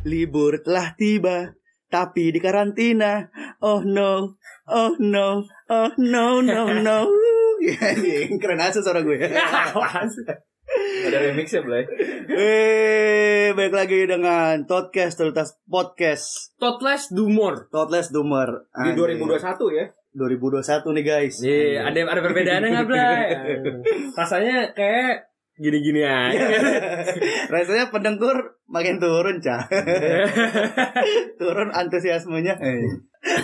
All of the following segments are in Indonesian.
Libur telah tiba, tapi di karantina. Oh no, oh no, oh no, no, no. Anjing, Keren aja suara gue. Ada remixnya, Blay. Eh, balik lagi dengan Podcast Totalitas Podcast Totless do more. Totless Dumer Di Anjing. 2021 ya. 2021 nih guys Iya, ada ada perbedaannya nggak, Blay? Rasanya kayak gini-gini aja. Rasanya pendengkur makin turun, Cah. turun antusiasmenya.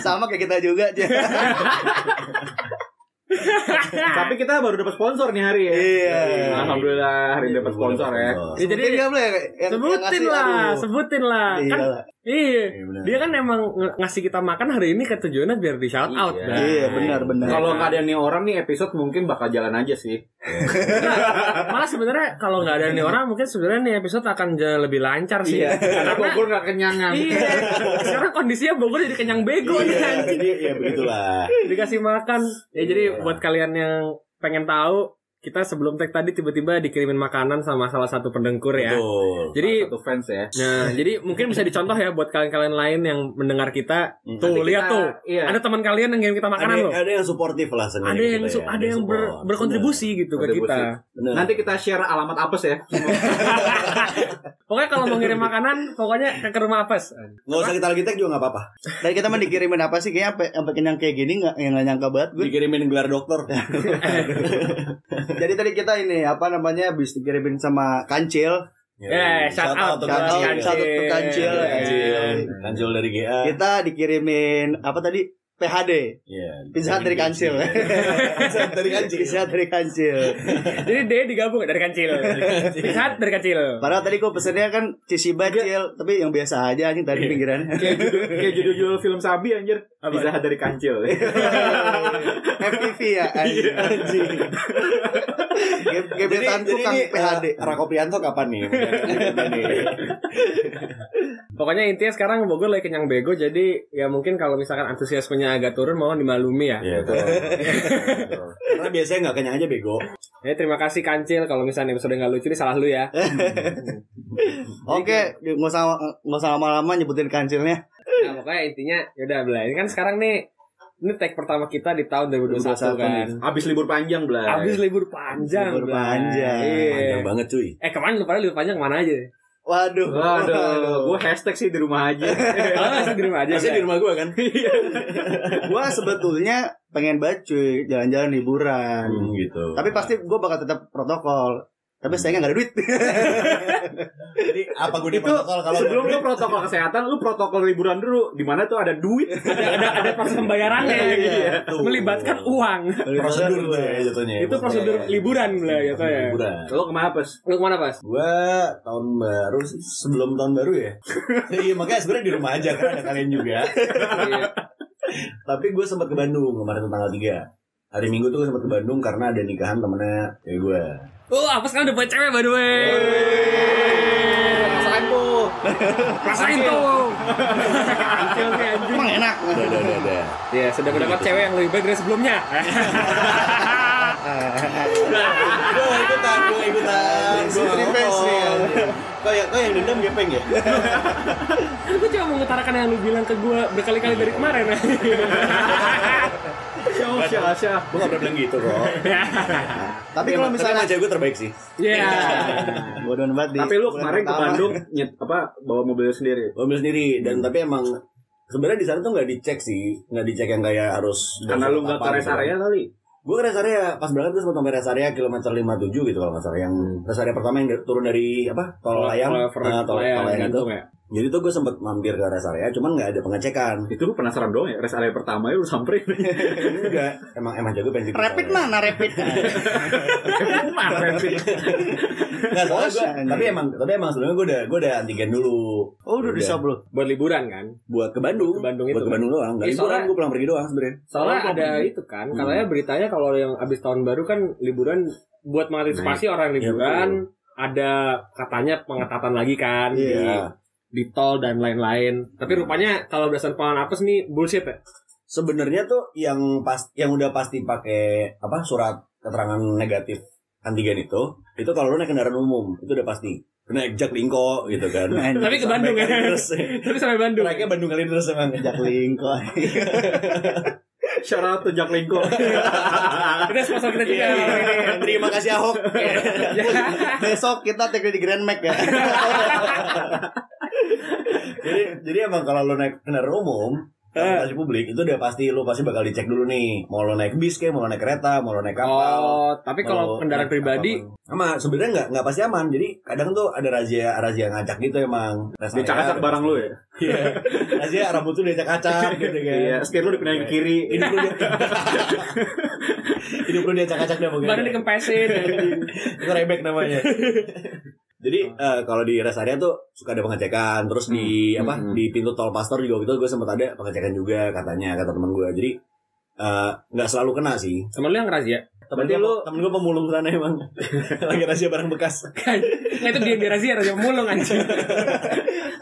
Sama kayak kita juga, Cah. Tapi kita baru dapat sponsor nih hari ya. Iya. Alhamdulillah hari ini dapat sponsor ya. Ya, jadi Sebutin nggak, Ble? Yang- yang sebutin lah, sebutin lah. Iya Kan lah. iya. Iya. Dia kan emang ng- ngasih kita makan hari ini ketujuannya biar di shout out. Iya. Bray. Iya, benar, benar. Kalau nggak ada nih orang nih episode mungkin bakal jalan aja sih. Malah sebenarnya kalau nggak ada nih orang mungkin sebenarnya nih episode akan jalan lebih lancar sih. Iya. Karena Bogor nggak kenyangan. Iya. Sekarang kondisinya Bogor jadi kenyang bego nih Iya, anjing. jadi ya begitulah. Dikasih makan. Ya jadi Iya. Buat kalian yang pengen tahu kita sebelum tag tadi tiba-tiba dikirimin makanan sama salah satu pendengkur ya. Betul. Jadi satu fans ya. Nah, jadi mungkin bisa dicontoh ya buat kalian-kalian lain yang mendengar kita. Hmm. Tuh, Nanti lihat kita- tuh. iya. Ada teman kalian yang ngirim kita makanan Ada, loh. ada yang suportif lah sengaja Ada yang gitu su- ya. ada yang ber- berkontribusi gitu ke kita. Bener. Nanti kita share alamat apes ya. Pokoknya kalau mau ngirim makanan, pokoknya ke, ke rumah apes. nggak usah kita lagi tag juga nggak apa-apa. Tadi kita mah dikirimin apa sih? Kayaknya sampai sampai kenyang kayak gini nggak yang nyangka banget gue. Dikirimin gelar dokter. Jadi tadi kita ini apa namanya habis dikirimin sama Kancil. Eh, shout out untuk Shout out, Kancil. shout out to Kancil. Kancil. Kancil dari GA. Kita dikirimin apa tadi? PHD. Iya. Pizza dari Kancil. Pizza dari Kancil. Pizza dari Kancil. Jadi D digabung dari kancil. Pisat dari kancil. Padahal tadi gue pesennya kan Cici Bacil, tapi yang biasa aja anjing tadi pinggirannya. Kayak judul, kayak judul film Sabi anjir. Bisa dari kancil. FPV ya anjing. anjing. Ge- Gebetan tukang PHD. eh, Rakopianto kapan nih? Pokoknya intinya sekarang Bogor lagi kenyang bego jadi ya mungkin kalau misalkan antusiasmenya agak turun mohon dimaklumi ya. Iya, betul. Betul. Karena biasanya nggak kenyang aja bego. Ya terima kasih Kancil kalau misalnya episode nggak lucu ini salah lu ya. Oke, nggak usah nggak usah lama-lama nyebutin kancilnya. Nah, pokoknya intinya yaudah Bla. Ini kan sekarang nih ini tag pertama kita di tahun 2021 kan. Habis libur panjang, Blay. Habis libur panjang. Libur Bla. panjang. Iya. Panjang banget cuy. Eh kemarin lu pada libur panjang ke mana aja? Waduh. Waduh, gue hashtag sih di rumah aja. Masih di rumah aja. Bla. di rumah gua kan. Gua sebetulnya pengen banget cuy jalan-jalan liburan. Hmm, gitu. Tapi pasti gue bakal tetap protokol. Tapi sayangnya gak ada duit. Jadi apa gue di Itu protokol kalau sebelum lu protokol kesehatan, lu protokol liburan dulu. Di mana tuh ada duit. ada ada ada proses pembayarannya Iya, gitu. Melibatkan uang. prosedur tuh ya jatuhnya. Itu prosedur liburan lah ya ya. Liburan. Lu ke mana, Pes? Lu ke mana pas? Gua tahun baru sih, sebelum tahun baru ya. Iya makanya sebenarnya di rumah aja kan ada kalian juga. Iya. Tapi gue sempat ke Bandung kemarin tuh tanggal 3 Hari Minggu tuh gue sempat ke Bandung karena ada nikahan temennya cewek gue. Oh, apa sekarang udah punya cewek by the way. Rasain tuh. Rasain tuh. Emang enak. Udah, udah, udah, udah. Iya, sudah mendapat cewek yang lebih baik dari sebelumnya. Gue ikutan, gue ikutan. Gue revenge nih, ya. Kau yang, kau yang dendam gepeng ya? Kan gue cuma mau ngutarakan yang lu bilang ke gue berkali-kali dari kemarin. Syah, syah, syah. Gue gak pernah bilang gitu kok. Tapi kalau misalnya cewek gue terbaik sih. Iya. bodoh banget di Tapi lu kemarin ke. Bandung nyet apa bawa mobil sendiri. Gue ambil sendiri dan tapi emang sebenarnya di sana tuh nggak dicek sih, nggak dicek yang kayak harus. Karena lu nggak ke rest area kali. Gue ke rest area, pas berangkat gue sempat sampai rest area kilometer 57 gitu kalau nggak salah yang rest area pertama yang turun dari apa tol layang, Nah, tol, layang, tol layang itu. Jadi tuh gue sempat mampir ke rest area, cuman nggak ada pengecekan. Itu lu penasaran doang ya, rest area pertama ya lu samperin. Enggak, emang emang jago pengen gitu. Rapid mana rapid? Nggak soalnya gue, tapi emang tapi emang sebelumnya gue udah gue udah antigen dulu. Oh udah di shop lu. Buat liburan kan? buat ke Bandung. Ke Bandung buat itu ke kan? Bandung doang. Nggak Iya, liburan, soalnya- gue pulang pergi doang sebenarnya. Soalnya ada itu kan, Hmm. katanya beritanya kalau yang abis tahun baru kan liburan buat mengantisipasi orang Iya, liburan ada katanya pengetatan lagi kan Iya. Di, tol dan lain-lain. Tapi rupanya kalau berdasarkan pengalaman apes nih bullshit ya. Sebenarnya tuh yang pas yang udah pasti pakai apa surat keterangan negatif antigen itu itu kalau lu naik kendaraan umum itu udah pasti naik Jaklingko gitu kan. Tapi ke Bandung ya. Terus Tapi sampai Bandung. naiknya Bandung kali terus emang. Jaklingko. Shout out to Jack Linko. Udah sponsor kita juga. Iya. Terima kasih Ahok. Besok kita take di Grand Mac ya. jadi jadi emang kalau lo naik kendaraan umum transportasi publik itu udah pasti lo pasti bakal dicek dulu nih mau lo naik bis kayak mau lo naik kereta mau lo naik kapal. Oh, tapi kalau kendaraan pribadi? sama sebenarnya nggak nggak pasti aman. Jadi kadang tuh ada razia razia ngacak gitu emang. Dia cakap barang lu ya. Iya. razia rambut tuh diacak acak gitu kan. Iya, setir lu dipindahin ke kiri. ini perlu dia ini perlu diacak acak dah mungkin badan dikempesin. itu rebek namanya jadi eh, kalau di rest area tuh suka ada pengecekan. Terus di apa Hmm. di pintu tol pastor juga gitu gue sempat ada pengecekan juga katanya kata teman gue jadi eh, nggak selalu kena sih. Temen lu yang razia? Temen Berarti gue lu- temen gue pemulung sana emang lagi rahasia barang bekas Kan, Nggak itu dia dia razia razia mulung anjing.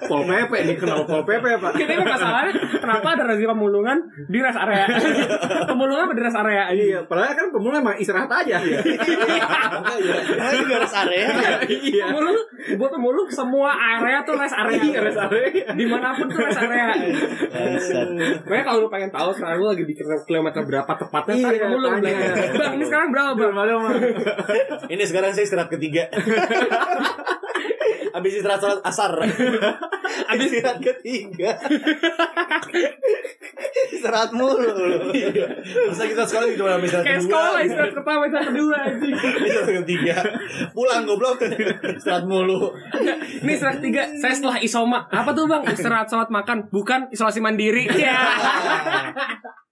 Pol PP nih kenapa Pol PP Pak? Kita ini masalahnya kenapa ada razia pemulungan di rest area? pemulungan apa di rest area? Iya, padahal kan pemula emang istirahat aja. Iya. Nah, itu garis area. Iya. Pemulung, buat pemulung semua area tuh rest area. Iya, rest area. Di mana pun tuh rest area. Makanya kalau lu pengen tahu sekarang lu lagi di kilometer berapa tepatnya, Iya, tarik pemulung. bang, ini sekarang berapa bang? Ada mah. ini sekarang saya istirahat ketiga Abis istirahat sholat asar Abis istirahat ketiga Istirahat mulu. Masa kita sekolah cuma habis istirahat Kayak kedua sekolah istirahat pertama istirahat kedua anjing. Istirahat ketiga Pulang goblok Istirahat mulu Ini istirahat tiga, saya setelah isoma. Apa tuh bang? Istirahat sholat makan, bukan isolasi mandiri. Ya.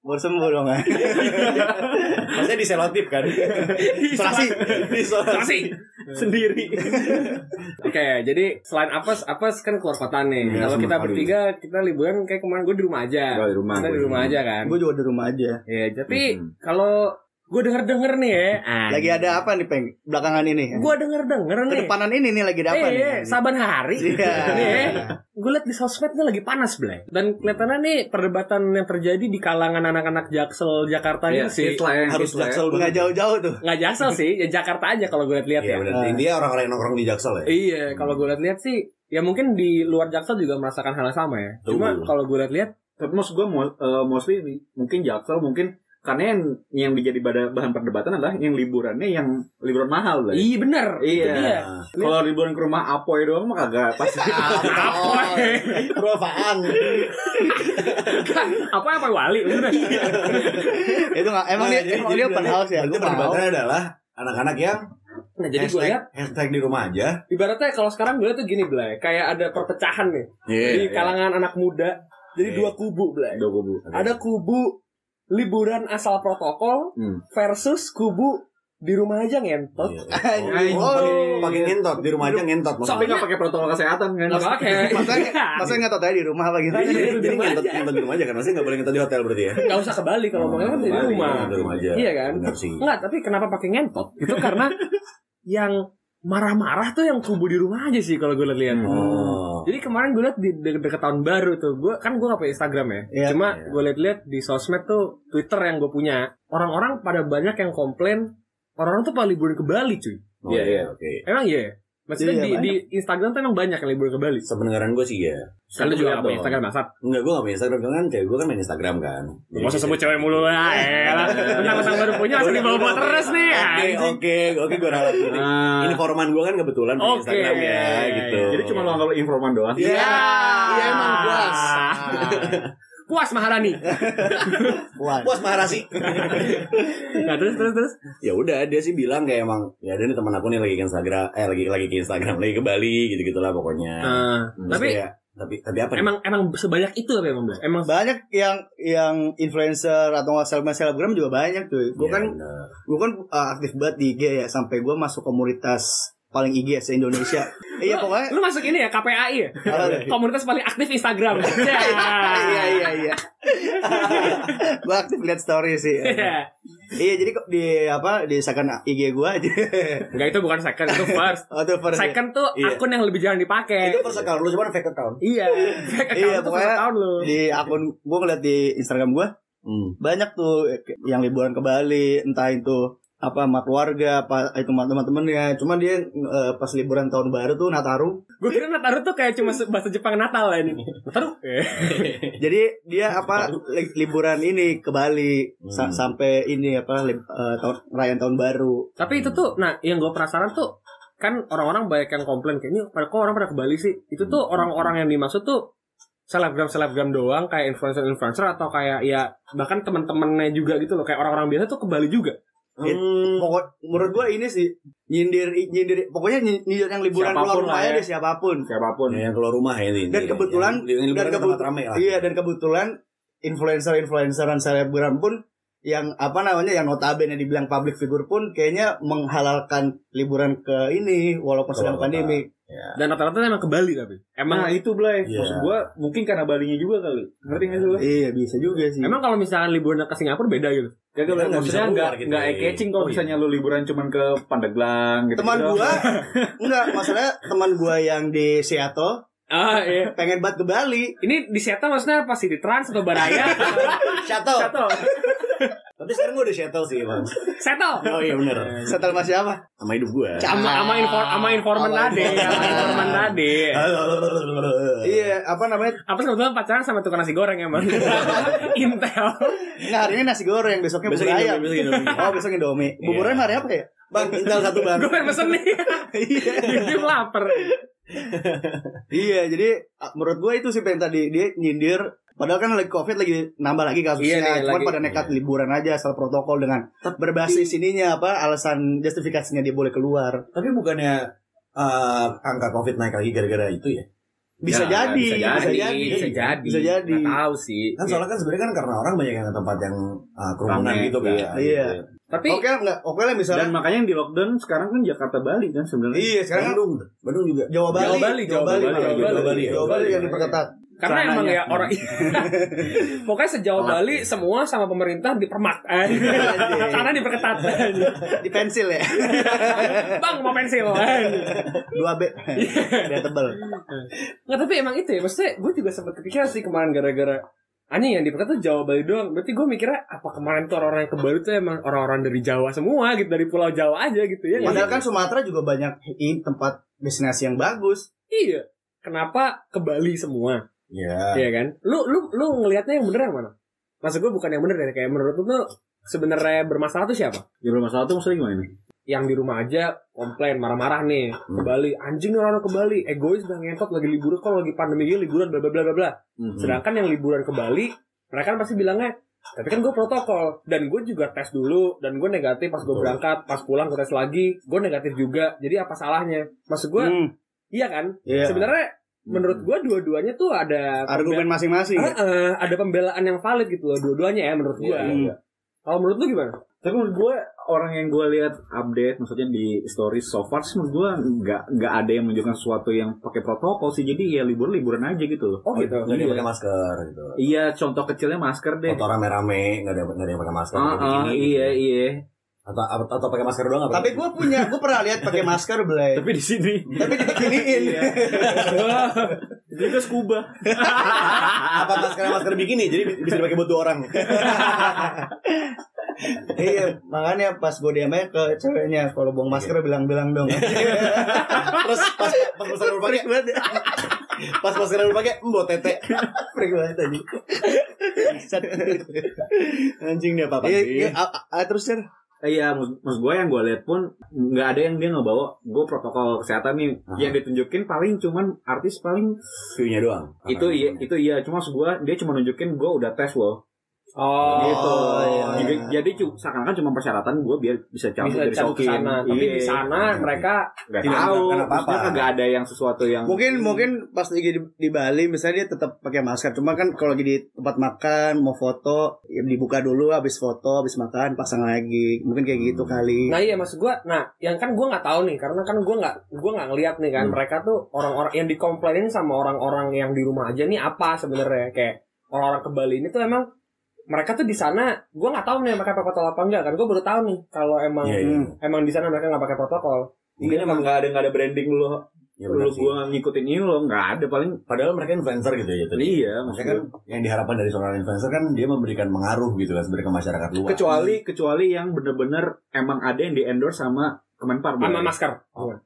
Baru sembuh dong ya. Maksudnya di selotip kan Isolasi. Isolasi. Sendiri. Oke, jadi selain apes, apes kan keluar kota nih. Iya, Kalau kita bertiga, kita liburan kayak kemarin gue di rumah aja. Oh, di rumah, Kita di rumah rumah. aja kan. Gue juga di rumah aja. Iya, tapi Mhm. kalau gue denger denger nih ya, Lagi ada apa nih, Peng? Belakangan ini. gue denger denger nih. Kedepanan ini nih lagi ada apa nih? Eh, saban hari. Iya. Nih, gue liat di sosmednya lagi panas, Blay. Dan kelihatannya nih perdebatan yang terjadi di kalangan anak-anak Jaksel Jakarta Iya, ini sih. lah ya, Harus lah ya. jaksel Nggak jauh-jauh tuh. Nggak Jaksel sih, ya Jakarta aja kalau gue liat-liat Iya ya. Ah. Intinya orang-orang yang nongkrong di jaksel ya Iya, kalau gue liat-liat sih, ya mungkin di luar Jaksel juga merasakan hal yang sama ya. Cuma kalau gue liat-liat, Tapi maksud gue mostly mungkin Jaksel mungkin karena yang yang dijadi pada bahan perdebatan adalah yang liburannya yang liburan mahal lah. iya bener. Iya. Itu Kalau liburan ke rumah Apoy doang mah kagak pasti. Apa? Bro apaan apa apa wali. Itu nggak emang dia jadi- open house ya. mau. perdebatannya adalah Anak-anak yang Nah jadi gue lihat hashtag di rumah aja ibaratnya kalau sekarang gue lihat tuh gini Blay, kayak ada perpecahan nih Iya, di kalangan anak muda. Jadi Iya. dua kubu Blay. Udah gue bu. Ada kubu liburan asal protokol Hmm. versus kubu di rumah aja ngentot. Iya. Anjing. Oh, pakai ngentot di rumah aja ngentot Tapi maksudnya. nggak pakai protokol kesehatan kan? Nggak pakai. Maksudnya maksudnya nggak tahu tadi di rumah apa gimana? Iya. Jadi, di jadi rumah ngentot, aja. ngentot di rumah aja kan maksudnya nggak boleh ngentot di hotel berarti ya. Nggak usah ke Bali kalau mau kan di rumah. Di rumah aja. Iya kan? Enggak, tapi kenapa pakai ngentot? Itu karena yang marah-marah tuh yang kubu di rumah aja sih kalau gue lihat. Oh. Jadi kemarin gue liat di de- deket tahun baru tuh, gue kan gue gak punya Instagram ya. Iya. Cuma Iya. gue liat-liat di sosmed tuh Twitter yang gue punya, orang-orang pada banyak yang komplain orang-orang tuh pada liburan ke Bali cuy. Oh, Iya, iya. Oke. Emang iya. ya? Maksudnya Iya, di, di Instagram tuh emang banyak yang liburan ke Bali. Sependengaran gue sih ya. Kan lu juga dong. Instagram Masat. Enggak, gue gak punya Instagram kan cewek gue kan main Instagram kan. Gak usah sebut cewek mulu lah. Tentang-tentang baru punya langsung dibawa-bawa terus nih. Oke, oke, oke gue ralat. Ini, Ah. ini forman gue kan kebetulan punya Oke. Instagram ya, gitu. Jadi cuma lo anggap informan doang. Iya. Iya emang puas. Puas Maharani. Puas. Puas Maharasi. Nah terus terus terus. ya udah dia sih bilang kayak emang ya dia ini teman aku nih lagi ke Instagram eh lagi lagi ke Instagram lagi ke Bali gitu gitulah pokoknya Terus tapi kayak, tapi tapi apa nih? emang emang sebanyak itu apa emang Bang? Emang Banyak yang yang influencer atau nggak selebgram selebgram juga banyak tuh. Gue Ya, kan bener. gue kan uh, aktif banget di IG ya sampai gue masuk komunitas paling IG se Indonesia. Iya pokoknya. Lu masuk ini ya KPAI ya? Komunitas paling aktif Instagram. Ya. Iya iya iya. gue aktif lihat story sih. Iya. iya jadi kok di apa di second IG gue aja. Enggak itu bukan second, itu first. oh tuh first ya? Second tuh Iya. akun yang lebih jarang dipakai. itu first account lu cuma fake account Iya. Fake account Iya itu first pokoknya account lu. di akun gue ngeliat di Instagram gue hmm. banyak tuh yang liburan ke Bali entah itu apa sama keluarga apa itu sama teman-temannya cuma dia eh, pas liburan tahun baru tuh Nataru Gue kira Nataru tuh kayak cuma bahasa Jepang Natal lah ini. Nataru? Eh. jadi dia apa li- liburan ini ke Bali sa- Hmm. sampai ini apa li- eh, tahun perayaan tahun baru Tapi itu tuh, nah yang gue penasaran tuh kan orang-orang banyak yang komplain kayak ini kok orang pada ke Bali sih? Itu tuh orang-orang yang dimaksud tuh selebgram selebgram doang kayak influencer influencer atau kayak ya bahkan teman-temannya juga gitu loh kayak orang-orang biasa tuh ke Bali juga. Hmm, pokok menurut gua ini sih nyindir nyindir pokoknya nyindir yang liburan Siapa pun keluar rumah aja ya. deh siapa pun siapa pun ya, yang keluar rumah ya ini. Dan kebetulan- yang, dan ke tempat kebut- rame lah. Iya dan kebetulan influencer-influenceran selebgram pun yang apa namanya yang notabene dibilang public figure pun kayaknya menghalalkan liburan ke ini walaupun sedang pandemi. Ya. Dan rata-rata emang ke Bali tapi. Emang Nah itu Blay, Iya. maksud gua mungkin karena Balinya juga kali. Ngerti gak sih lu? Iya bisa juga sih. emang kalau misalnya liburan ke Singapura beda gitu. Gak Kita nggak bisa maksudnya keluar nggak gitu, nggak ya. eye catching kalau Oh, iya. misalnya lu liburan cuman ke Pandeglang gitu. teman gua enggak masalahnya teman gua yang di Seattle Ah iya. pengen banget ke Bali. Ini di Seattle maksudnya apa sih di Trans atau Baraya? Shuttle. Seattle. Tapi sekarang gue udah settle sih bang. Seattle. Oh iya bener. Shuttle masih apa? Sama hidup gue. Sama sama info sama informan tadi, sama informan tadi. Iya, apa namanya? Apa sih kebetulan pacaran sama tukang nasi goreng emang. Intel. Nah, hari ini nasi goreng, besoknya Besok bubur ayam. Indomie, besok Indomie. Oh, besok Indomie. Buburnya hari apa ya? Bang, Intel satu bang. Gue pengen pesen nih. Iya. Dia lapar. Iya, jadi menurut gue itu sih pengen tadi dia nyindir. Padahal kan lagi covid lagi nambah lagi kasusnya. Iya nih, Cuman lagi. pada nekat liburan aja asal protokol dengan berbasis ininya apa alasan justifikasinya dia boleh keluar. Tapi bukannya eh, angka COVID naik lagi gara-gara itu ya? Bisa Ya, jadi, bisa jadi, Bisa jadi. Bisa jadi. Nggak tahu sih. Kan soalnya kan sebenarnya kan karena orang banyak yang ke tempat yang eh, kerumunan gitu kan. iya. Iya. Tapi Oke enggak? Oke lah Dan misalnya. makanya yang di lockdown sekarang kan Jakarta Bali kan sebenarnya. Iya, sekarang kan Bandung, Bandung juga. Jawa Bali, Jawa Bali, Jawa Bali. Jawa Jawa Bali, Bali, ya. Jawa Bali yang diperketat. karena emang Sananya. ya orang pokoknya sejauh. Bali semua sama pemerintah dipermak karena diperketat Di pensil ya. bang mau pensil eh. 2B. Biar tebel. nggak tapi emang itu ya maksudnya gue juga sempat kepikiran sih kemarin gara-gara Anjing yang diperketat tuh Jawa Bali doang. Berarti gue mikirnya Apa kemarin tuh orang-orang yang ke Bali tuh Emang orang-orang dari Jawa semua gitu Dari pulau Jawa aja gitu ya. Padahal kan Sumatera juga banyak ini tempat destinasi yang bagus. Iya. Kenapa ke Bali semua? Iya. Iya kan? Lu lu lu ngelihatnya yang bener yang mana? Maksud gue bukan yang bener ya Kayak menurut lu tuh sebenarnya bermasalah tuh siapa? Ya bermasalah tuh maksudnya gimana? nih? Yang di rumah aja komplain marah-marah nih ke Hmm. Bali. Anjing orang ke Bali egois udah ngentot lagi liburan kok lagi pandemi gini liburan bla bla bla bla bla. Hmm. sedangkan yang liburan ke Bali mereka kan pasti bilangnya tapi kan gue protokol. Dan gue juga tes dulu dan gue negatif pas gue berangkat pas pulang gue tes lagi gue negatif juga. Jadi apa salahnya? Maksud gue Hmm, iya kan? Iya. sebenarnya menurut gue dua-duanya tuh ada argumen masing-masing. Ah, ah, ada pembelaan yang valid gitu loh dua-duanya ya menurut gue Iya, iya. kalau menurut lu gimana Tapi menurut gue orang yang gue lihat update maksudnya di stories so far sih menurut gue nggak nggak ada yang menunjukkan sesuatu yang pakai protokol sih jadi ya libur liburan aja gitu loh. oh gitu yang Iya. pakai masker gitu. Iya contoh kecilnya masker deh. Foto rame-rame, nggak ada nggak ada yang pakai masker. Ah, pakai ah, bikini. iya iya. Atau atau, atau pakai masker doang apa? Tapi gue punya, gue pernah lihat pakai masker belai. Tapi di sini Tapi dibikiniin. itu juga scuba. apa masker masker bikini jadi bisa dipakai buat dua orang. iya, makanya pas gue diamnya ke ceweknya kalau buang masker bilang-bilang dong. Terus pas pas masker lu pakai, pas masker lu pakai, mbok tete. Freak banget tadi. Anjing dia apa Iya, iya, terus Cer. Iya, maksud, maksud gue yang gue lihat pun nggak ada yang dia ngebawa gue protokol kesehatan nih. Aha. Yang ditunjukin paling cuman artis paling View-nya doang. itu iya itu iya cuma maksud gue dia cuma nunjukin gue udah tes loh oh gitu. iya. Jadi, jadi cu- seakan-akan cuma persyaratan gue biar bisa cabut bisa dari Sokin. sana tapi Iya. di sana mereka Nggak Tidak tahu, maksudnya kagak ada yang sesuatu yang Mungkin mungkin pas lagi di, di Bali misalnya dia tetap pakai masker. Cuma kan kalau lagi di tempat makan mau foto ya dibuka dulu habis foto habis makan pasang lagi. Mungkin kayak gitu kali. Nah iya maksud gue, nah yang kan gue nggak tahu nih karena kan gue nggak gue nggak ngeliat nih kan Hmm. mereka tuh orang-orang yang dikomplainin sama orang-orang yang di rumah aja nih apa sebenarnya kayak orang-orang ke Bali ini tuh emang mereka tuh di sana gue nggak tahu nih mereka pakai protokol apa enggak kan gue baru tahu nih kalau emang Iya, iya. Hmm. emang di sana mereka nggak pakai protokol mungkin emang nggak ada nggak ada branding dulu Ya, lu gua ngikutin ini lo nggak ada paling Padahal mereka influencer gitu ya jatuhnya. iya Maksudnya kan yang diharapkan dari seorang influencer kan dia memberikan pengaruh gitu kan sebenarnya ke masyarakat luas. kecuali kecuali yang bener-bener emang ada yang di endorse sama Kemenpar sama masker.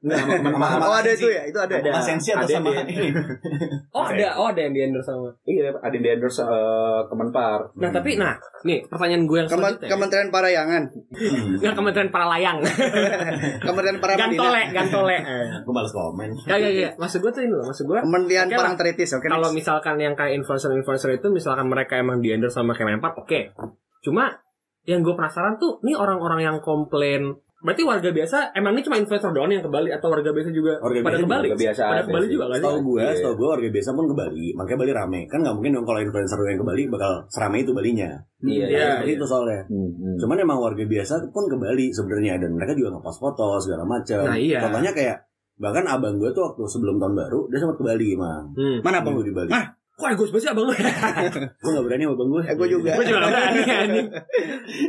Enggak sama Kemenpar Sama- Oh ada itu ya, itu ada. Ada. Sensi atau ada sama ini? Oh ada, oh ada yang di endorse sama. iya ada yang di endorse eh, Kemenpar Nah tapi nah, nih pertanyaan gue yang Kemen- selanjutnya. Kementerian Parayangan. Nggak Kementerian para layang. Kementerian Para gantole, gantole. Eh. Gue males komen. Ya ya ya, maksud gue tuh ini loh, maksud gue Kementerian Oke lah. Parangtritis, oke. kalau misalkan yang kayak influencer-influencer itu misalkan mereka emang di endorse sama Kemenpar, oke. Cuma yang gue penasaran tuh, nih orang-orang yang komplain Berarti warga biasa emang ini cuma influencer doang yang ke Bali atau warga biasa juga Warga pada biasa ke Bali? juga biasa pada ada ke Bali juga sih? Setahu gue, Iya. setahu gue warga biasa pun ke Bali, makanya Bali rame. Kan nggak mungkin dong kalau influencer yang ke Bali bakal seramai itu Balinya. iya Iya, Seperti itu soalnya. Hmm, hmm. Cuman emang warga biasa pun ke Bali sebenarnya dan mereka juga ngepost foto segala macam. Nah, iya. Contohnya kayak bahkan abang gue tuh waktu sebelum tahun baru dia sempat ke Bali emang. Hmm. Mana bang? Minggu di Bali. Ah. Kok gue sih abang lu? Gue gak berani sama abang gue. Eh, gue juga. Gue juga nggak berani anjing.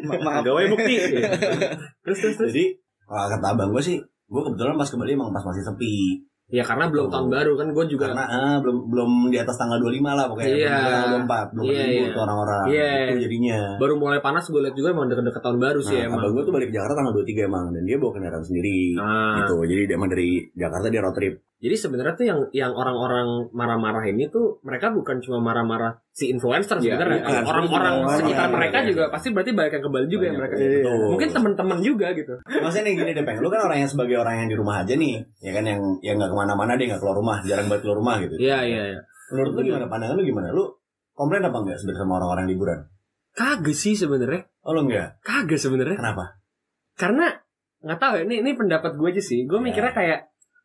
Ma- maaf. gawe bukti Terus terus terus. Jadi kalau kata abang gue sih, gue kebetulan pas ke Bali emang pas masih sepi. Ya karena belum tahun baru kan gue juga. Karena ah, belum belum di atas tanggal 25 lah pokoknya. Iya. Belum tanggal 24, belum Iya, ketemu iya. tuh orang-orang. Iya. Itu jadinya. baru mulai panas gue liat juga emang deket-deket tahun baru sih Nah, emang. abang gue tuh balik ke Jakarta tanggal 23 emang dan dia bawa kendaraan sendiri. Ah. Gitu. Jadi dia emang dari Jakarta dia road trip. Jadi sebenarnya tuh yang yang orang-orang marah-marah ini tuh mereka bukan cuma marah-marah si influencer Iya, sebenarnya. bukan. Orang-orang Sebenarnya sekitar banyak. mereka juga pasti berarti banyak yang ke Bali juga ya Banyak. mereka. Iya. Betul. Mungkin teman-teman juga gitu. Maksudnya nih gini deh, Peng. Lu kan orang yang sebagai orang yang di rumah aja nih. Ya kan yang yang gak ke mana-mana deh, gak keluar rumah. Jarang banget keluar rumah gitu. Iya iya iya. Menurut lu gimana? Pandangan lu gimana? Lu komplain apa enggak sebenarnya sama orang-orang liburan? Kagak sih sebenarnya. Oh lu enggak? Kagak sebenarnya. Kenapa? Karena nggak tahu ya, ini ini pendapat gue aja sih. Gue Ya. mikirnya kayak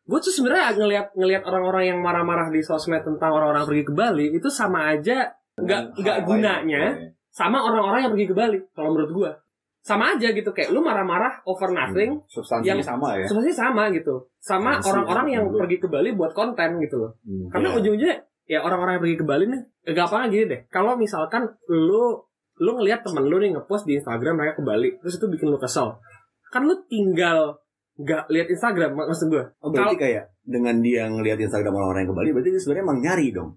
gue tuh sebenarnya ngelihat ngelihat orang-orang yang marah-marah di sosmed tentang orang-orang pergi ke Bali itu sama aja nggak nggak gunanya sama orang-orang yang pergi ke Bali kalau menurut gue sama aja gitu kayak lu marah-marah over nothing substansinya Yang- sama ya sebenarnya sama gitu sama orang-orang yang menurut gua. pergi ke Bali buat konten gitu loh Hmm. karena Iya. ujung-ujungnya ya orang-orang yang pergi ke Bali nih eh, gampangnya gini deh kalau misalkan lu lu ngelihat temen lu nih ngepost di Instagram mereka ke Bali terus itu bikin lu kesel kan lu tinggal nggak lihat Instagram mak- maksud gue Oh berarti kayak dengan dia ngeliat Instagram orang-orang yang ke Bali, berarti dia sebenarnya emang nyari dong.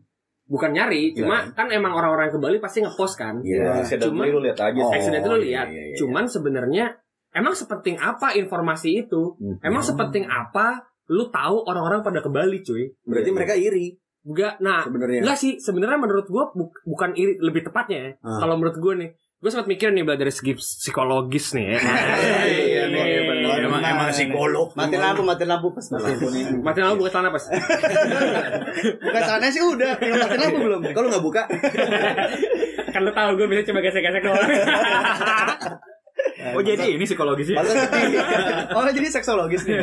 bukan nyari cuma kan emang orang-orang yang ke Bali pasti ngepost kan Iya. Cuma- Cuma lu lihat aja Oh, accident lu iya, lihat iya, iya. cuman sebenarnya emang sepenting apa informasi itu Hmm. emang sepenting apa lu tahu orang-orang pada ke Bali cuy Berarti mereka iri enggak nah sebenarnya. Enggak sih, sebenarnya menurut gue bukan iri, lebih tepatnya ya. Ah. Kalau menurut gue nih, gue sempat mikir nih belajar dari segi psikologis nih ya. Iya, nih, bener. Emang emang psikolog. Mati lampu, mati lampu pas. Mati lampu buka celana pas. Bukan sana sih udah, belum mati lampu belum. Kalau nggak buka, kan lu tahu gue bisa cuma gesek-gesek doang. oh jadi ini psikologisnya Oh jadi seksologis nih.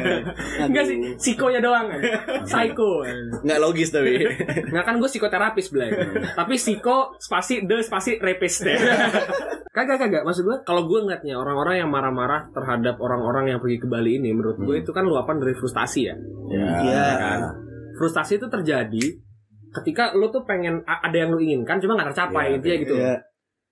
Enggak sih, psikonya doang kan. Psycho. nggak logis tapi. Nah kan gue psikoterapis belai. Tapi psiko spasi de spasi repis deh. kagak kagak maksud gue kalau gue ngeliatnya orang-orang yang marah-marah terhadap orang-orang yang pergi ke Bali ini menurut gue Hmm. itu kan luapan dari frustasi ya. Iya. kan? Frustasi itu terjadi ketika lu tuh pengen ada yang lu inginkan cuma nggak tercapai intinya gitu. Iya.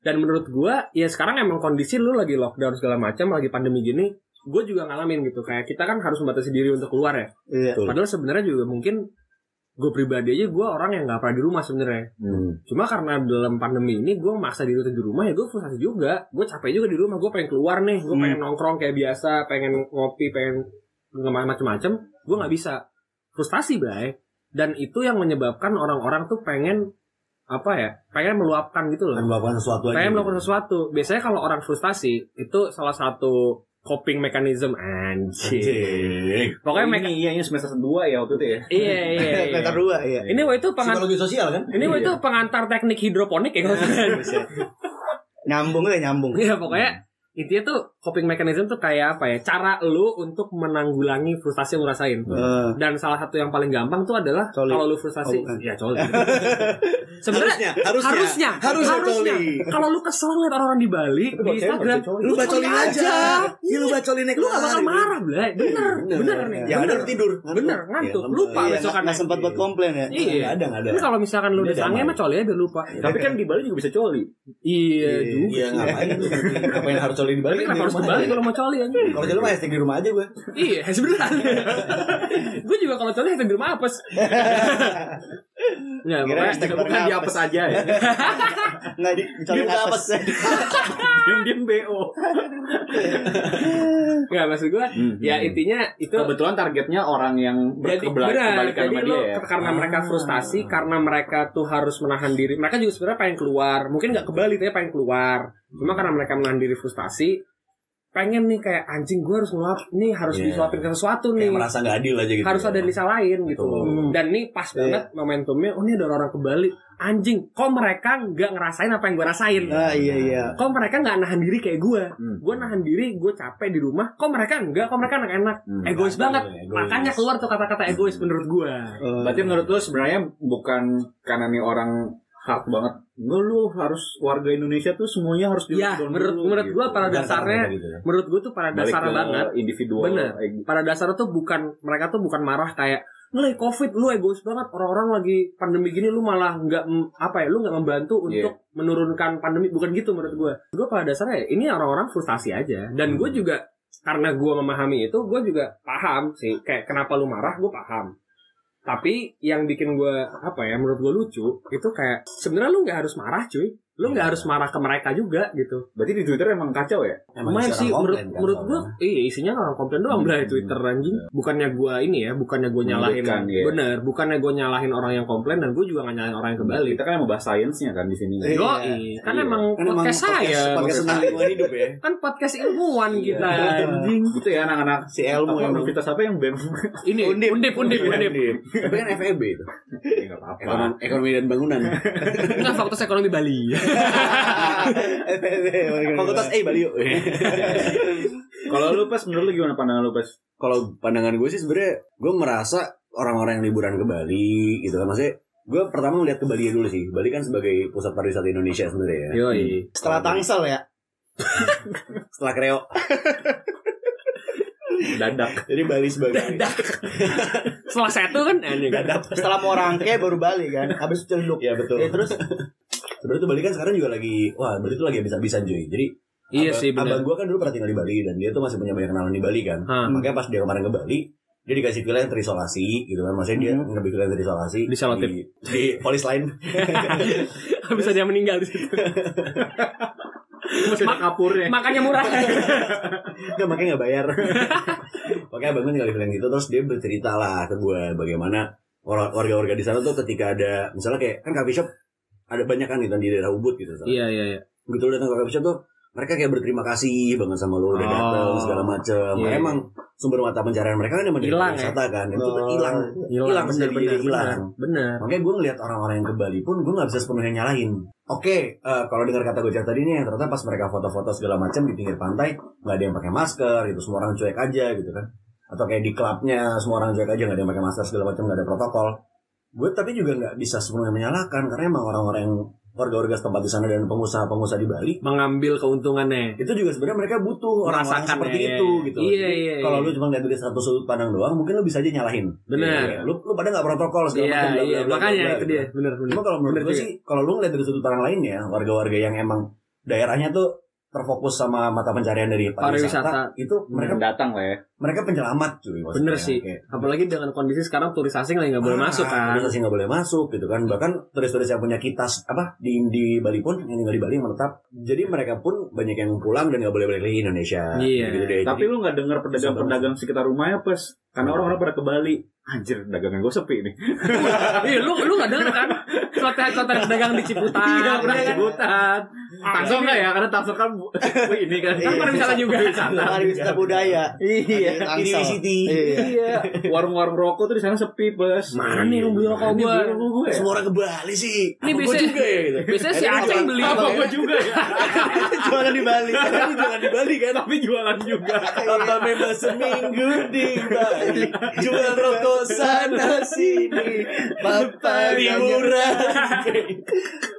Dan menurut gua ya sekarang emang kondisi lu lagi lockdown segala macam, lagi pandemi gini, gue juga ngalamin gitu. Kayak kita kan harus membatasi diri untuk keluar ya. Iya. Betul. Padahal sebenarnya juga mungkin gue pribadi aja gue orang yang nggak pernah di rumah sebenarnya. Hmm. Cuma karena dalam pandemi ini gue maksa diri untuk di rumah ya gue frustasi juga. Gue capek juga di rumah. Gue pengen keluar nih. Gue Hmm. pengen nongkrong kayak biasa. Pengen ngopi. Pengen nggak macam-macam. Gue nggak bisa. Frustasi bay. Dan itu yang menyebabkan orang-orang tuh pengen apa ya? Pengen meluapkan gitu loh. Kan melakukan sesuatu aja. Pengen melakukan sesuatu. Biasanya kalau orang frustasi itu salah satu coping mechanism anjing. Anjing. Pokoknya oh, meka- ini iya ini semester 2 ya waktu itu ya Iya iya iya. Meter dua, iya. Ini waktu itu pengantar Psikologi sosial kan? ini waktu itu pengantar teknik hidroponik ya. Nyambung ya nyambung. Iya pokoknya intinya tuh coping mechanism tuh kayak apa ya? Cara lu untuk menanggulangi frustasi yang lu rasain. Eh, Dan salah satu yang paling gampang tuh adalah kalau lu frustasi, Oh, bukan. ya coli. Sebenarnya harusnya, harusnya, harusnya, harusnya. Kalau lu kesel ngeliat orang di Bali di Instagram. Lu bacolin coli aja. Iya, lu bacolin naik Lu gak bakal marah, Blay. Bener, bener, nih. Ada bener. lu tidur. Bener, ngantuk. Iya, Lupa iya, besokan. nggak sempat buat komplain ya. Iya. Ada, nggak ada. Tapi kalau misalkan lu udah sange mah coli aja lupa. tapi kan di Bali juga bisa coli Iya juga. Iya, ngapain lu? Ngapain harus coli di Bali? Harus ke Bali kalau mau coli aja. Kalau jadi mah hashtag di rumah aja gue. Iya, sebenarnya. gue juga kalau coli hashtag di rumah apes. Ya, Kira pokoknya hashtag Bukan di apes. aja ya. Enggak di Dia apes. Diam-diam BO. Enggak maksud gue Hmm. ya intinya itu Kebetulan targetnya orang yang jadi berkebalik benar, kebalikan jadi sama dia ya. karena mereka Ah. frustasi karena mereka tuh harus menahan diri mereka juga sebenarnya pengen keluar mungkin nggak ke Bali tapi pengen keluar cuma karena mereka menahan diri frustasi pengen nih kayak anjing gue harus ngelap nih harus Iya. disuapin ke sesuatu nih. Kayak merasa nggak adil aja gitu. harus ada yang disalahin gitu. Betul. dan nih pas banget momentumnya oh ini ada orang ke Bali anjing kok mereka nggak ngerasain apa yang gue rasain? Nah, iya iya. kok mereka nggak nahan diri kayak gue Hmm. gue nahan diri gue capek di rumah. Kok mereka enggak kok mereka enak-enak Hmm. egois banget. Egois. makanya keluar tuh kata-kata egois menurut gue Eh, Berarti menurut lu sebenarnya bukan karena nih orang hard banget. Enggak lu harus warga Indonesia tuh semuanya harus di Ya, menurut dulu, menurut gitu. gua pada dasarnya gitu ya. menurut gue tuh pada dasarnya banget individual. Bener. eh, pada dasarnya tuh bukan mereka tuh bukan marah kayak ngelih covid lu egois banget orang-orang lagi pandemi gini lu malah nggak apa ya lu nggak membantu Iya. untuk menurunkan pandemi bukan gitu menurut gue gue pada dasarnya ya, ini orang-orang frustasi aja dan gue juga karena gue memahami itu gue juga paham sih kayak kenapa lu marah gue paham tapi yang bikin gue apa ya menurut gue lucu itu kayak sebenarnya lu nggak harus marah cuy lu nggak Iya. harus marah ke mereka juga gitu Berarti di Twitter emang kacau ya? Emang isi sih menurut kan menurut gua iya isinya orang komplain doang Hmm. belah di Twitter anjing. Bukannya gua ini ya, bukannya gua nyalahin iya. bener, bukannya gua nyalahin orang yang komplain dan gua juga nggak nyalahin orang yang ke Bali. Kita kan mau bahas sainsnya kan di sini. Iya. Yo, kan Iya. emang Kan emang podcast saya. podcast tentang lingkungan hidup ya. Kan podcast ilmuwan Iya. kita anjing. Gitu ya anak-anak si ilmu apa, emang. universitas apa yang BEM? Ini undip undip undip. undip. Tapi kan FEB itu. Ya, nggak apa-apa. Ekonomi, ekonomi dan bangunan. Enggak Fakultas Ekonomi Bali. Fakultas E Bali yuk. Kalau lu pas menurut lu gimana pandangan lu pas? Kalau pandangan gue sih sebenarnya gue merasa orang-orang yang liburan ke Bali gitu kan maksudnya gue pertama ngeliat ke Bali dulu sih. Bali kan sebagai pusat pariwisata Indonesia sebenarnya ya. Yoi. Setelah Tangsel ya. Setelah Kreo. Dadak. Jadi Bali sebagai Setelah satu kan anjing. Setelah mau rangke baru Bali kan. Habis celuk. Ya betul. Ya, terus Sebenarnya tuh Bali kan sekarang juga lagi wah Bali tuh lagi bisa-bisa cuy. Jadi Iya abang- sih benar. Abang gue kan dulu pernah tinggal di Bali dan dia tuh masih punya banyak kenalan di Bali kan. Hah. Makanya pas dia kemarin ke Bali, dia dikasih pilihan terisolasi gitu kan. Maksudnya dia Hmm. ngambil pilihan terisolasi Di selotip. di, di polis lain. Bisa dia meninggal di situ. Ada kapurnya. Makanya murah. Nggak, makanya nggak bayar. makanya abang gue tinggal di pilihan gitu terus dia bercerita lah ke gue bagaimana orang- warga-warga di sana tuh ketika ada misalnya kayak kan coffee shop ada banyak kan gitu di daerah Ubud gitu. Iya iya iya. Begitu datang ke coffee shop tuh mereka kayak berterima kasih banget sama lo udah Oh. datang segala macem. Iya. Emang sumber mata pencarian mereka kan emang Hilang, ya? wisata kan. Itu tuh Oh. hilang. Hilang bener bener hilang. bener. Makanya gue ngeliat orang-orang yang ke Bali pun gue nggak bisa sepenuhnya nyalahin. Oke, eh, kalau dengar kata Gojek tadi nih, ternyata pas mereka foto-foto segala macam di pinggir pantai nggak ada yang pakai masker, gitu semua orang cuek aja gitu kan. Atau kayak di klubnya semua orang cuek aja nggak ada yang pakai masker segala macam nggak ada protokol. Gue tapi juga nggak bisa sepenuhnya menyalahkan karena emang orang-orang yang warga-warga setempat di sana dan pengusaha-pengusaha di Bali Mengambil keuntungannya. itu juga sebenarnya mereka butuh orang-orang Merasakan seperti ya, itu ya. gitu. Iya, Jadi, iya, Kalau iya. lu cuma lihat dari satu sudut pandang doang, mungkin lu bisa aja nyalahin. Benar. Iya, Lu lu pada nggak protokol segala Iya macam. iya makanya itu gitu. dia bener bener. Cuma kalau menurut gue sih, kalau lu ngeliat dari sudut pandang lain ya, warga-warga yang emang daerahnya tuh terfokus sama mata pencarian dari Pariwisata. pariwisata, itu mereka datang lah ya. mereka penyelamat cuy. maksudnya. Bener sih. Kayak, Apalagi dengan kondisi sekarang turis asing lagi nggak boleh ah, masuk kan. Turis asing nggak boleh masuk gitu kan. Bahkan turis-turis yang punya kitas apa di di Bali pun yang tinggal di Bali yang menetap. Jadi mereka pun banyak yang pulang dan nggak boleh balik lagi ke Indonesia. Iya. Gitu deh. Tapi lu nggak dengar pedagang-pedagang sekitar rumahnya pas karena orang-orang pada ke Bali. Anjir, dagangan gue sepi nih. Iya lu lu nggak denger kan? Kota-kota dagang di Ciputat. Iya, pernah ya kan? sebutan. Tangsel nggak ya? Karena Tangsel kan bu- ini kan. Kan pariwisata juga. pariwisata budaya. Iya. Tangsel. Ini City. Iya. Iya, warung-warung rokok tuh di sana sepi, Bos. Mana nih yang beli rokok rokok gue. Semua orang ke Bali sih. Ini biasanya- juga ya gitu. Biasanya si yang beli. Apa gue juga ya? Jualan di Bali. Ini jualan di Bali kan. Tapi jualan juga. Tanpa bebas seminggu di Bali Jual rokok sana sini Papa Liburan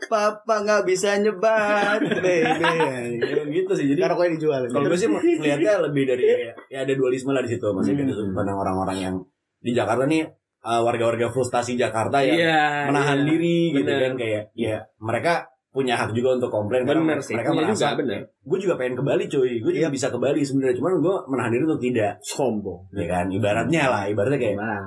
Papa nggak bisa nyebat, baby. Ya, Gitu sih jadi Karena kok dijual. Kalau gue sih melihatnya lebih dari ya, ya ada dualisme lah di situ Maksudnya dari Hmm. sudut pandang orang-orang yang di Jakarta nih uh, warga-warga frustasi Jakarta yang Iya. menahan iya. diri gitu kan kayak ya mereka punya hak juga untuk komplain Bener sih. mereka Punya merasa juga bener. gue juga pengen ke Bali cuy gue juga bisa ke Bali sebenarnya cuman gue menahan diri untuk tidak Sombong. ya kan ibaratnya lah ibaratnya kayak Nah,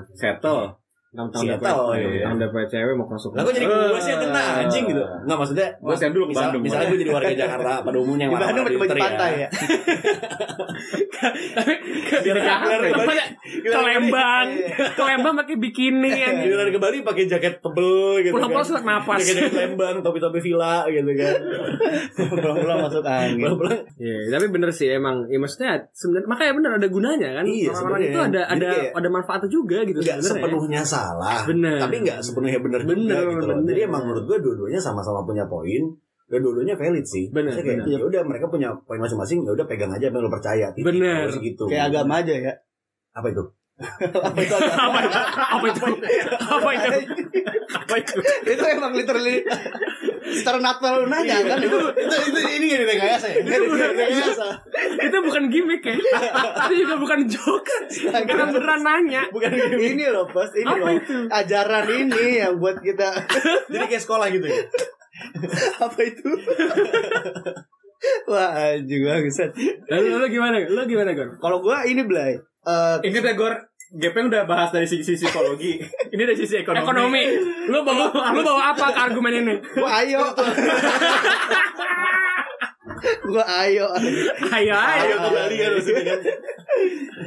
Dapet, iya. tentang dapet cewek mau masuk. lah kok jadi gue sih yang kena anjing gitu nggak maksudnya Gua siap dulu ke misal, Bandung, misalnya gue jadi warga Jakarta pada umumnya yang Di Bandung marah-marah pakai baju Twitter pantai ya. Tapi tempatnya ke Lembang, ke Lembang pakai bikini anjing. Giliran ke Bali pakai jaket tebel gitu Pulang-pulang kan. sesak napas. Pakai jaket Lembang, topi-topi villa gitu kan. Pulang-pulang masuk angin. Pulang-pulang Iya, tapi bener sih emang. Ya maksudnya sebenarnya makanya bener ada gunanya kan. Iya, sebenarnya. itu ada ada ada manfaatnya juga gitu sebenarnya. sepenuhnya salah. Bener. Tapi nggak sepenuhnya benar juga Bener, gitu loh. bener. Jadi emang menurut gue dua-duanya sama-sama punya poin. Dan dua-duanya valid sih. Bener, Maksudnya kayak, bener. ya udah mereka punya poin masing-masing, ya udah pegang aja apa yang lo percaya. Titik. Bener. Gitu. Kayak agama aja ya. Apa itu? Apa itu apa itu? Apa itu? Apa itu? Apa itu? itu emang literally secara natural lu nanya kan itu itu, itu ini gak direkayasa ya Nggak direkayasa Itu bukan gimmick ya. Itu juga bukan jokes. Karena beneran nanya. bukan ini loh pas ini Apa loh itu? ajaran ini yang buat kita Jadi kayak sekolah gitu ya. apa itu wah anjing bangsat Lalu, lu gimana? Lu gimana, Gon? kalau gua ini Blay eh Ingat ya Gor, Gepeng udah bahas dari sisi psikologi. Ini dari sisi ekonomi. Ekonomi. Lu bawa lu bawa apa ke argumen ini? gua ayo gua ayo Ayo ayo. Ayo ke Bali kan maksudnya kan.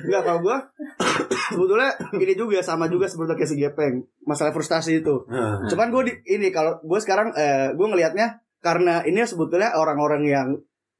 Enggak kalau gua sebetulnya ini juga sama juga sebetulnya kayak si Gepeng masalah frustasi itu Nah, Cuman gue di, ini kalau gue sekarang eh, gue ngelihatnya karena ini sebetulnya orang-orang yang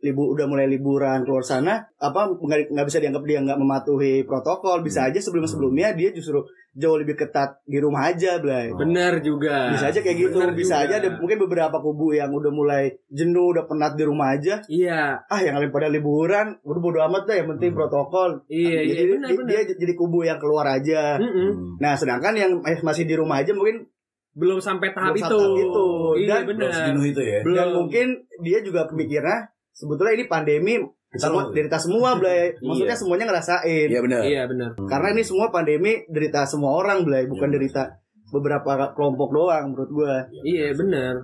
libu udah mulai liburan keluar sana apa nggak nggak bisa dianggap dia nggak mematuhi protokol bisa aja sebelum sebelumnya dia justru jauh lebih ketat di rumah aja Blay Bener juga. bisa aja kayak gitu Bener bisa juga. aja ada mungkin beberapa kubu yang udah mulai jenuh udah penat di rumah aja Iya. ah yang lain pada liburan udah bodo amat dah yang penting protokol Iya, iya, jadi benar, dia, benar. dia jadi kubu yang keluar aja Mm-mm. nah sedangkan yang masih di rumah aja mungkin Belum sampai tahap Belum itu. sampai itu. Iya, Dan bener. belum itu ya. Belum. dan mungkin dia juga pemikirnya sebetulnya ini pandemi semua. derita semua Blay. Maksudnya semuanya ngerasain. Iya benar. Iya, benar. karena ini semua pandemi derita semua orang Blay. Bukan Iya. derita beberapa kelompok doang menurut gua. Iya,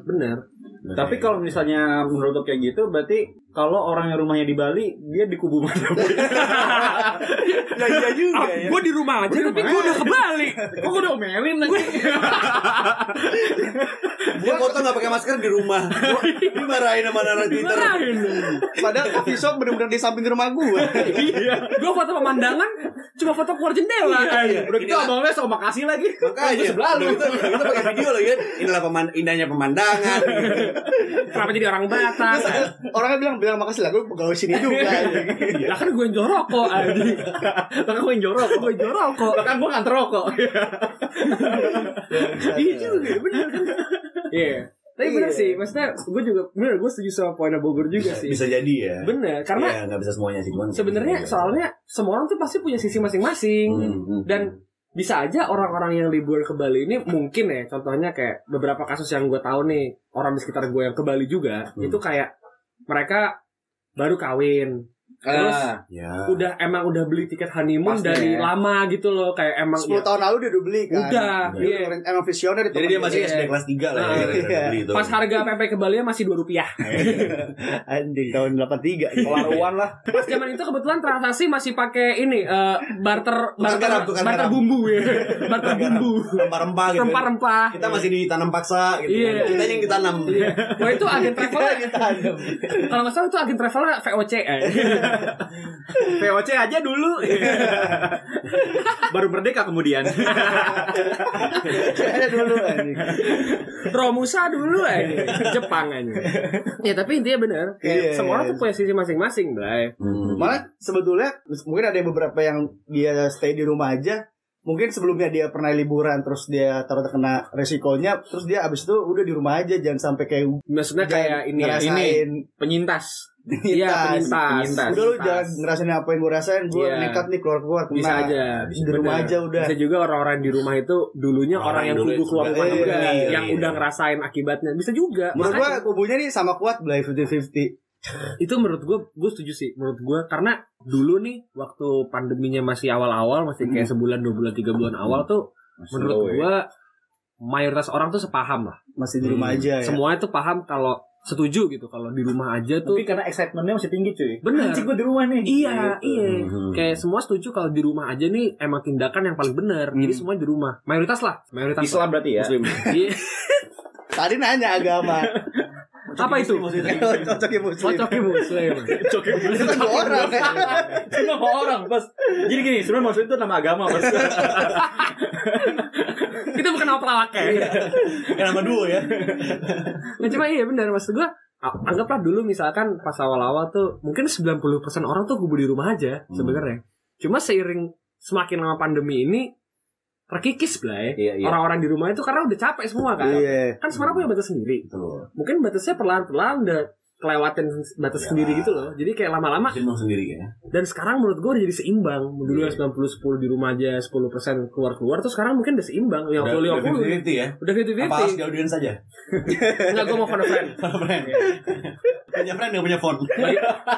bener, Tapi kalau misalnya menurut lo kayak gitu, berarti kalau orang yang rumahnya di Bali, dia di kubu mana? nah, iya juga Ah, gue di rumah aja tapi gue udah ke Bali. Kok gue udah omelin lagi? Dia foto nggak pakai masker di rumah. Dimarahin sama anak Twitter. Dimarahin. padahal coffee shop bener-bener di samping rumah gua Iya. Gue foto pemandangan cuma foto keluar jendela. Udah gitu abangnya sok makasih lagi. Makanya sebelah lu. Kita, kita pakai video lagi kan. Inilah peman, indahnya pemandangan. Kenapa jadi orang Batak? orangnya bilang bilang makasih lah gua pegawai sini juga Lah kan gue yang jorok kok anjing. Bahkan gue yang jorok. Gue yang jorok kok. Bahkan gue nganter rokok. Iya juga, bener kan? Iya. Tapi bener Iya. sih, maksudnya gue juga bener gue setuju sama poinnya Bogor juga sih. Bisa jadi ya. Bener, karena ya, nggak bisa semuanya sih cuman sebenarnya Iya. soalnya semua orang tuh pasti punya sisi masing-masing Hmm, hmm. dan bisa aja orang-orang yang liburan ke Bali ini mungkin ya contohnya kayak beberapa kasus yang gue tahu nih orang di sekitar gue yang ke Bali juga Hmm. itu kayak mereka baru kawin terus ya. udah emang udah beli tiket honeymoon Pasti dari ya. lama gitu loh kayak emang 10 ya, tahun lalu dia udah beli kan udah Dia iya. emang visioner itu Jadi dia masih Iya. SD kelas 3 lah Nah, ya. iya. beli itu. pas harga PP ke Bali masih dua rupiah anjing tahun 83 Kelaruan lah. pas zaman itu kebetulan transaksi masih pakai ini eh, barter barter garam, barter garam. bumbu ya barter bumbu Rempah-rempah gitu. kan. rempah-rempah Kita masih ditanam paksa gitu. Iya. kan. Kita yang ditanam. Iya. Wah itu agen travel kalau nggak salah itu agen travelnya VOC eh. VOC aja dulu. Baru merdeka kemudian. ada dulu anjing Romusa dulu eh. Jepang aja. Ya tapi intinya bener. Kayak Iya. semua orang tuh punya sisi masing-masing, Bray. Hmm. Malah sebetulnya mungkin ada beberapa yang dia stay di rumah aja. Mungkin sebelumnya dia pernah liburan terus dia terkena resikonya terus dia abis itu udah di rumah aja jangan sampai kayak Maksudnya kayak ini ya, ini Penyintas. Iya, penyintas. Penyintas. Udah lu jangan ngerasain apa yang gue rasain Gue Iya. nekat nih keluar-keluar kena. bisa aja Di rumah Bener. aja udah bisa juga orang-orang di rumah itu dulunya orang, Orang yang dulu kudu keluar juga. Iya, iya, yang iya. udah ngerasain akibatnya bisa juga Menurut gue kubunya nih sama kuat Blay 50-50 itu menurut gue gue setuju sih menurut gue karena dulu nih waktu pandeminya masih awal-awal masih kayak sebulan dua bulan tiga bulan awal tuh menurut gue mayoritas orang tuh sepaham lah Masih di rumah Hmm. aja ya semuanya tuh paham kalau setuju gitu kalau di rumah aja tuh Tapi karena excitementnya masih tinggi cuy. Bener. Anjing gue di rumah nih. Iya, Gitu. iya. Mhm. Kayak semua setuju kalau di rumah aja nih emang tindakan yang paling benar. Jadi semua di rumah. Mayoritas lah, mayoritas. Islam berarti ya. Muslim. Iya. Tadi nanya agama. Apa itu? Cocokin muslim. Cocokin muslim. Coki Itu kan dua orang. Itu nama orang, Bos. Jadi gini, sebenarnya maksud itu nama agama, Bos. Itu bukan nama pelawak ya. Kan nama duo ya. Nah, cuma iya benar maksud gua anggaplah dulu misalkan pas awal-awal tuh mungkin 90% orang tuh kubu di rumah aja Hmm. sebenarnya. Cuma seiring semakin lama pandemi ini terkikis Blay. Iya, iya. Orang-orang di rumah itu karena udah capek semua kan. Iya. Kan sekarang punya batas sendiri. Betul. Mungkin batasnya perlahan-perlahan udah kelewatin batas Ya. sendiri gitu loh. Jadi kayak lama-lama sendiri ya. dan sekarang menurut gue udah jadi seimbang. Dulu Iya. yang 90 10 di rumah aja 10% keluar-keluar tuh sekarang mungkin udah seimbang. 50 Udah 50. 50 ya. Udah 50 Apa harus di audiens saja? Enggak gue mau phone friend. friend. Punya friend nggak punya phone.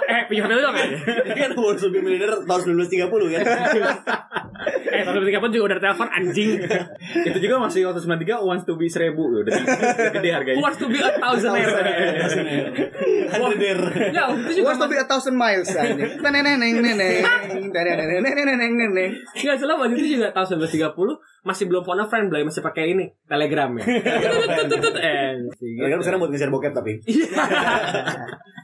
Eh punya hotel dong kan? Ini kan umur Subi Militer tahun 1930 ya. Eh tahun 2030 juga udah telepon anjing. itu juga masih waktu 93 wants to be 1000 udah, udah gede harganya. Wants to be a thousand Hadir. Ya, itu juga Wants to be a thousand miles aja. Neneng neneng neneng. Neneng neneng neneng neneng. Enggak salah waktu itu juga tahun 1930 masih belum phone a friend Blay, masih pakai ini Telegram ya. Kan sekarang buat nge-share bokep tapi.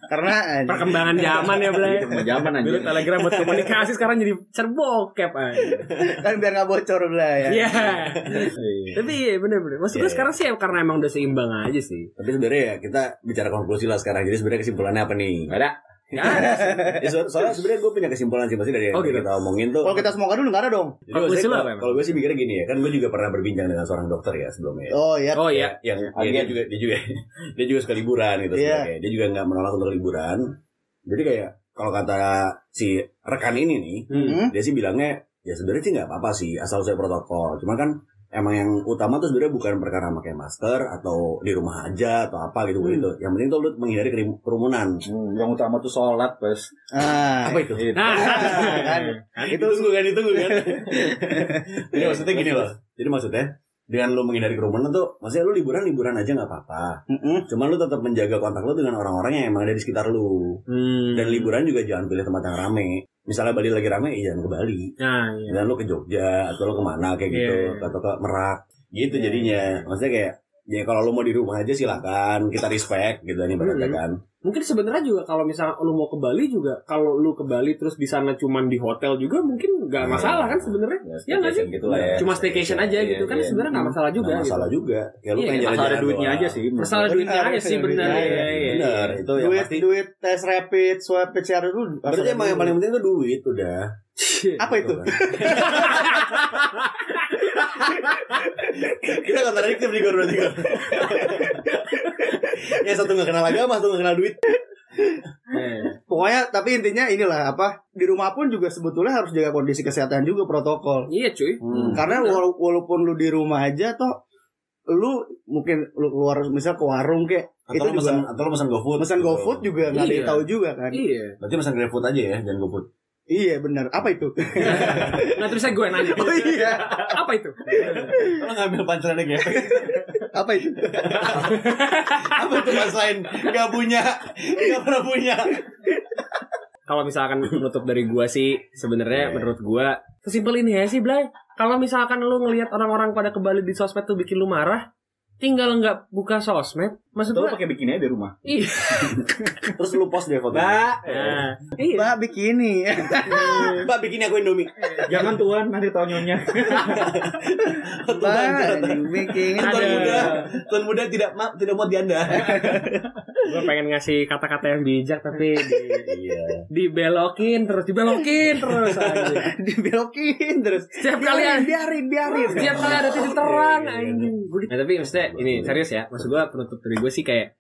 Karena anjing. Perkembangan zaman ya. Itu mau zaman Dulu aja. Telegram buat komunikasi sekarang jadi cerbokep aja. kan biar nggak bocor lah ya. Iya. Tapi iya bener-bener. Maksud gue Iya. sekarang sih karena emang udah seimbang aja sih. Tapi sebenarnya ya kita bicara konklusi lah sekarang. Jadi sebenarnya kesimpulannya apa nih? Ada. Nggak ada. Ya, so- soalnya sebenarnya gue punya kesimpulan sih pasti dari yang Oh, gitu. kita omongin tuh. Kalau kita semoga dulu nggak ada dong. Kalau- gue sih mikirnya gini ya, kan gue juga pernah berbincang dengan seorang dokter ya sebelumnya. Oh iya. Oh iya. yang ya, dia juga dia juga dia juga suka liburan gitu Iya. sebenarnya. dia juga nggak menolak untuk liburan jadi kayak kalau kata si rekan ini nih Hmm. dia sih bilangnya ya sebenarnya sih nggak apa-apa sih asal sesuai protokol cuma kan emang yang utama tuh sebenarnya bukan perkara pakai masker atau di rumah aja atau apa gitu gitu. Yang penting tuh lu menghindari kerumunan. Hmm, yang utama tuh sholat, Bos. Ah. apa itu? Nah, kan. itu tunggu kan? itu kan? Jadi maksudnya gini loh jadi maksudnya dengan lu menghindari kerumunan tuh maksudnya lu liburan liburan aja nggak apa-apa Mm-mm. Cuman lu tetap menjaga kontak lu dengan orang-orang yang emang ada di sekitar lu. Hmm. Dan liburan juga jangan pilih tempat yang rame. Misalnya Bali lagi rame, ya jangan ke Bali. Nah, iya. Dan lu ke Jogja atau lu ke mana kayak gitu, Iya. atau ke Merak. Gitu Iya, jadinya. Maksudnya kayak ya kalau lu mau di rumah aja silakan, kita respect gitu nih berarti Hmm. kan. Mungkin sebenarnya juga kalau misalnya lu mau ke Bali juga kalau lu ke Bali terus di sana cuman di hotel juga mungkin nggak masalah kan sebenarnya. Ya nggak sih? gitu lah ya. Cuma staycation aja Iya, gitu kan iya. sebenarnya nggak masalah juga. Nggak gitu. masalah juga. Ya lu Iya, pengen jalan-jalan ada duitnya doang. aja sih. Masalah Benar, duitnya aja sih benar. duitnya. Iya, iya, iya. Bener, itu yang Duit pasti. duit tes rapid swab PCR dulu. Berarti emang yang paling penting tuh duit udah. apa itu? Kita kontradiktif nih Gor berarti. Yang satu gak kenal agama, satu gak kenal duit. Eh, Pokoknya tapi intinya inilah apa di rumah pun juga sebetulnya harus jaga kondisi kesehatan juga protokol. Iya cuy. Hmm. Karena wala- walaupun lu di rumah aja toh lu mungkin lu keluar misal ke warung kek Atau itu lu pesan, atau lu pesan GoFood. pesan gitu. GoFood juga nggak ada yang Iya. tahu juga kan. Iya. Berarti pesan GrabFood aja ya, jangan GoFood. Iya benar. Apa itu? Nah terus saya gue nanya. oh iya. Apa itu? Lo ngambil pancelannya gitu. Apa itu? Apa itu mas lain? Gak punya, gak pernah punya. Kalau misalkan menutup dari gua sih sebenarnya Iya. menurut gua sesimpel ini ya sih Blay. Kalau misalkan lu ngelihat orang-orang pada kembali di sosmed tuh bikin lu marah, tinggal nggak buka sosmed. Maksud Tuh gua pakai bikini aja di rumah. Iya. Terus lu post deh foto. Mbak, Nah, iya. Mbak bikini. Mbak bikin aku Indomie. jangan tuan nanti tau nyonya. Mbak bikini. Tuan muda, tuan muda tidak ma, tidak mau dianda. Gua pengen ngasih kata-kata yang bijak tapi di, Iya. dibelokin terus dibelokin terus anjing. Dibelokin terus. Setiap kali biarin, biarin. setiap kali ada titik terang Iya, iya, anjing. Nah, tapi maksudnya ini serius ya. Maksud gua penutup dari gue sih kayak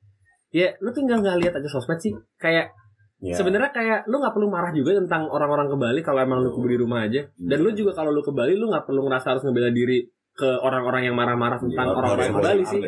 ya lu tinggal nggak lihat aja sosmed sih kayak Iya. sebenarnya kayak lu nggak perlu marah juga tentang orang-orang ke Bali kalau emang lu kubu di rumah aja dan lu juga kalau lu ke Bali lu nggak perlu ngerasa harus ngebela diri ke orang-orang yang marah-marah tentang Iya, orang-orang harus- ke Bali sih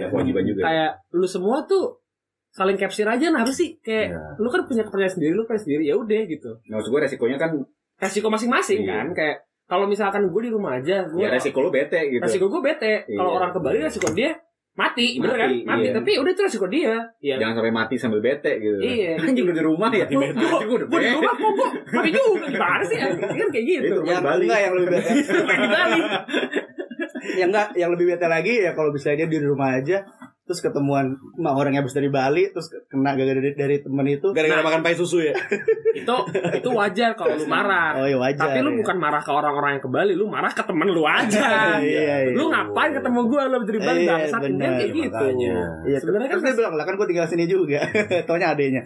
juga. kayak lu semua tuh saling capture aja nah apa sih kayak Iya. lu kan punya kepercayaan sendiri lu punya sendiri ya udah gitu Nah, maksud gue resikonya kan resiko masing-masing Iya. kan kayak kalau misalkan gue di rumah aja gue ya resiko lu bete gitu. resiko gue bete kalau Iya. orang ke Bali resiko dia mati, bener kan? Mati, Mati, iya. tapi udah itu resiko dia. Iya. Jangan sampai mati sambil bete gitu. Iya. Anjing udah di rumah ya. Gue udah gue di rumah kok gue mati juga gimana sih? Kan kayak gitu. Itu. yang Bali. enggak yang lebih bete Kayak di Bali. yang enggak yang lebih bete lagi ya kalau misalnya dia di rumah aja terus ketemuan sama orang yang habis dari Bali terus kena gara-gara dari, dari temen itu Gara-gara makan pai susu ya. itu itu wajar kalau lu marah. oh iya wajar Tapi lu ya. bukan marah ke orang-orang yang ke Bali, lu marah ke temen lu aja. Iya, iya. Lu ngapain ketemu gue lu dari Bali Iya, bangsat bener, Kan kayak gitu. Iya, Sebenarnya kan terus dia bilang lah kan gue tinggal sini juga. Taunya adenya.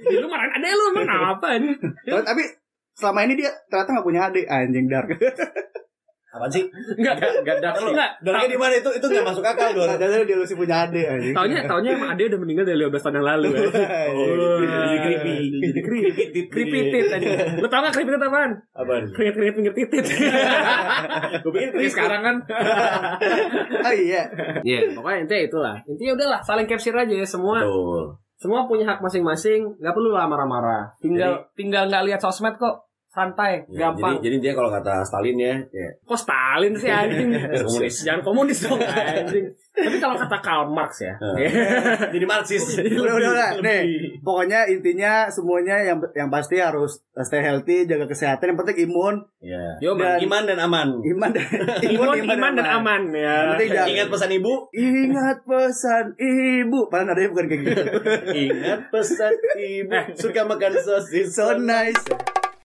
Ya, lu marahin adek lu emang apa nih? Tapi- selama ini dia ternyata nggak punya adik anjing dark. Apaan sih? Enggak, Gak dark sih. enggak. Darknya di mana itu? Itu nggak masuk akal dong. Ternyata dia masih punya adik anjing. Taunya taunya emang Ade udah meninggal dari 15 tahun yang lalu ya. Oh, jadi creepy. Jadi creepy. Creepy tit tadi. Lu tau gak creepy tit apaan? Apaan? Keringet keringet pinggir titit. Gue pikir creepy. sekarang kan. Oh iya. Iya, pokoknya intinya itulah. Intinya udahlah, saling capture aja ya semua. Betul. Semua punya hak masing-masing, nggak perlu lah marah-marah. Tinggal tinggal nggak lihat sosmed kok. Santai, Ya, gampang. Jadi, jadi dia kalau kata Stalin ya, ya Kok Stalin sih anjing? Komunis. Jangan komunis dong anjing. Tapi kalau kata Karl Marx ya. jadi Marxis. Udah udah udah. Nih, pokoknya intinya semuanya yang yang pasti harus stay healthy, jaga kesehatan. Yang penting imun, Ya. Yo, Dan- Iman dan aman. iman dan imun, iman, dan aman ya. Yang penting jangan- Ingat pesan ibu. Ingat pesan ibu. Padahal nadanya bukan kayak gitu. Ingat pesan ibu. Suka makan sosis. So nice.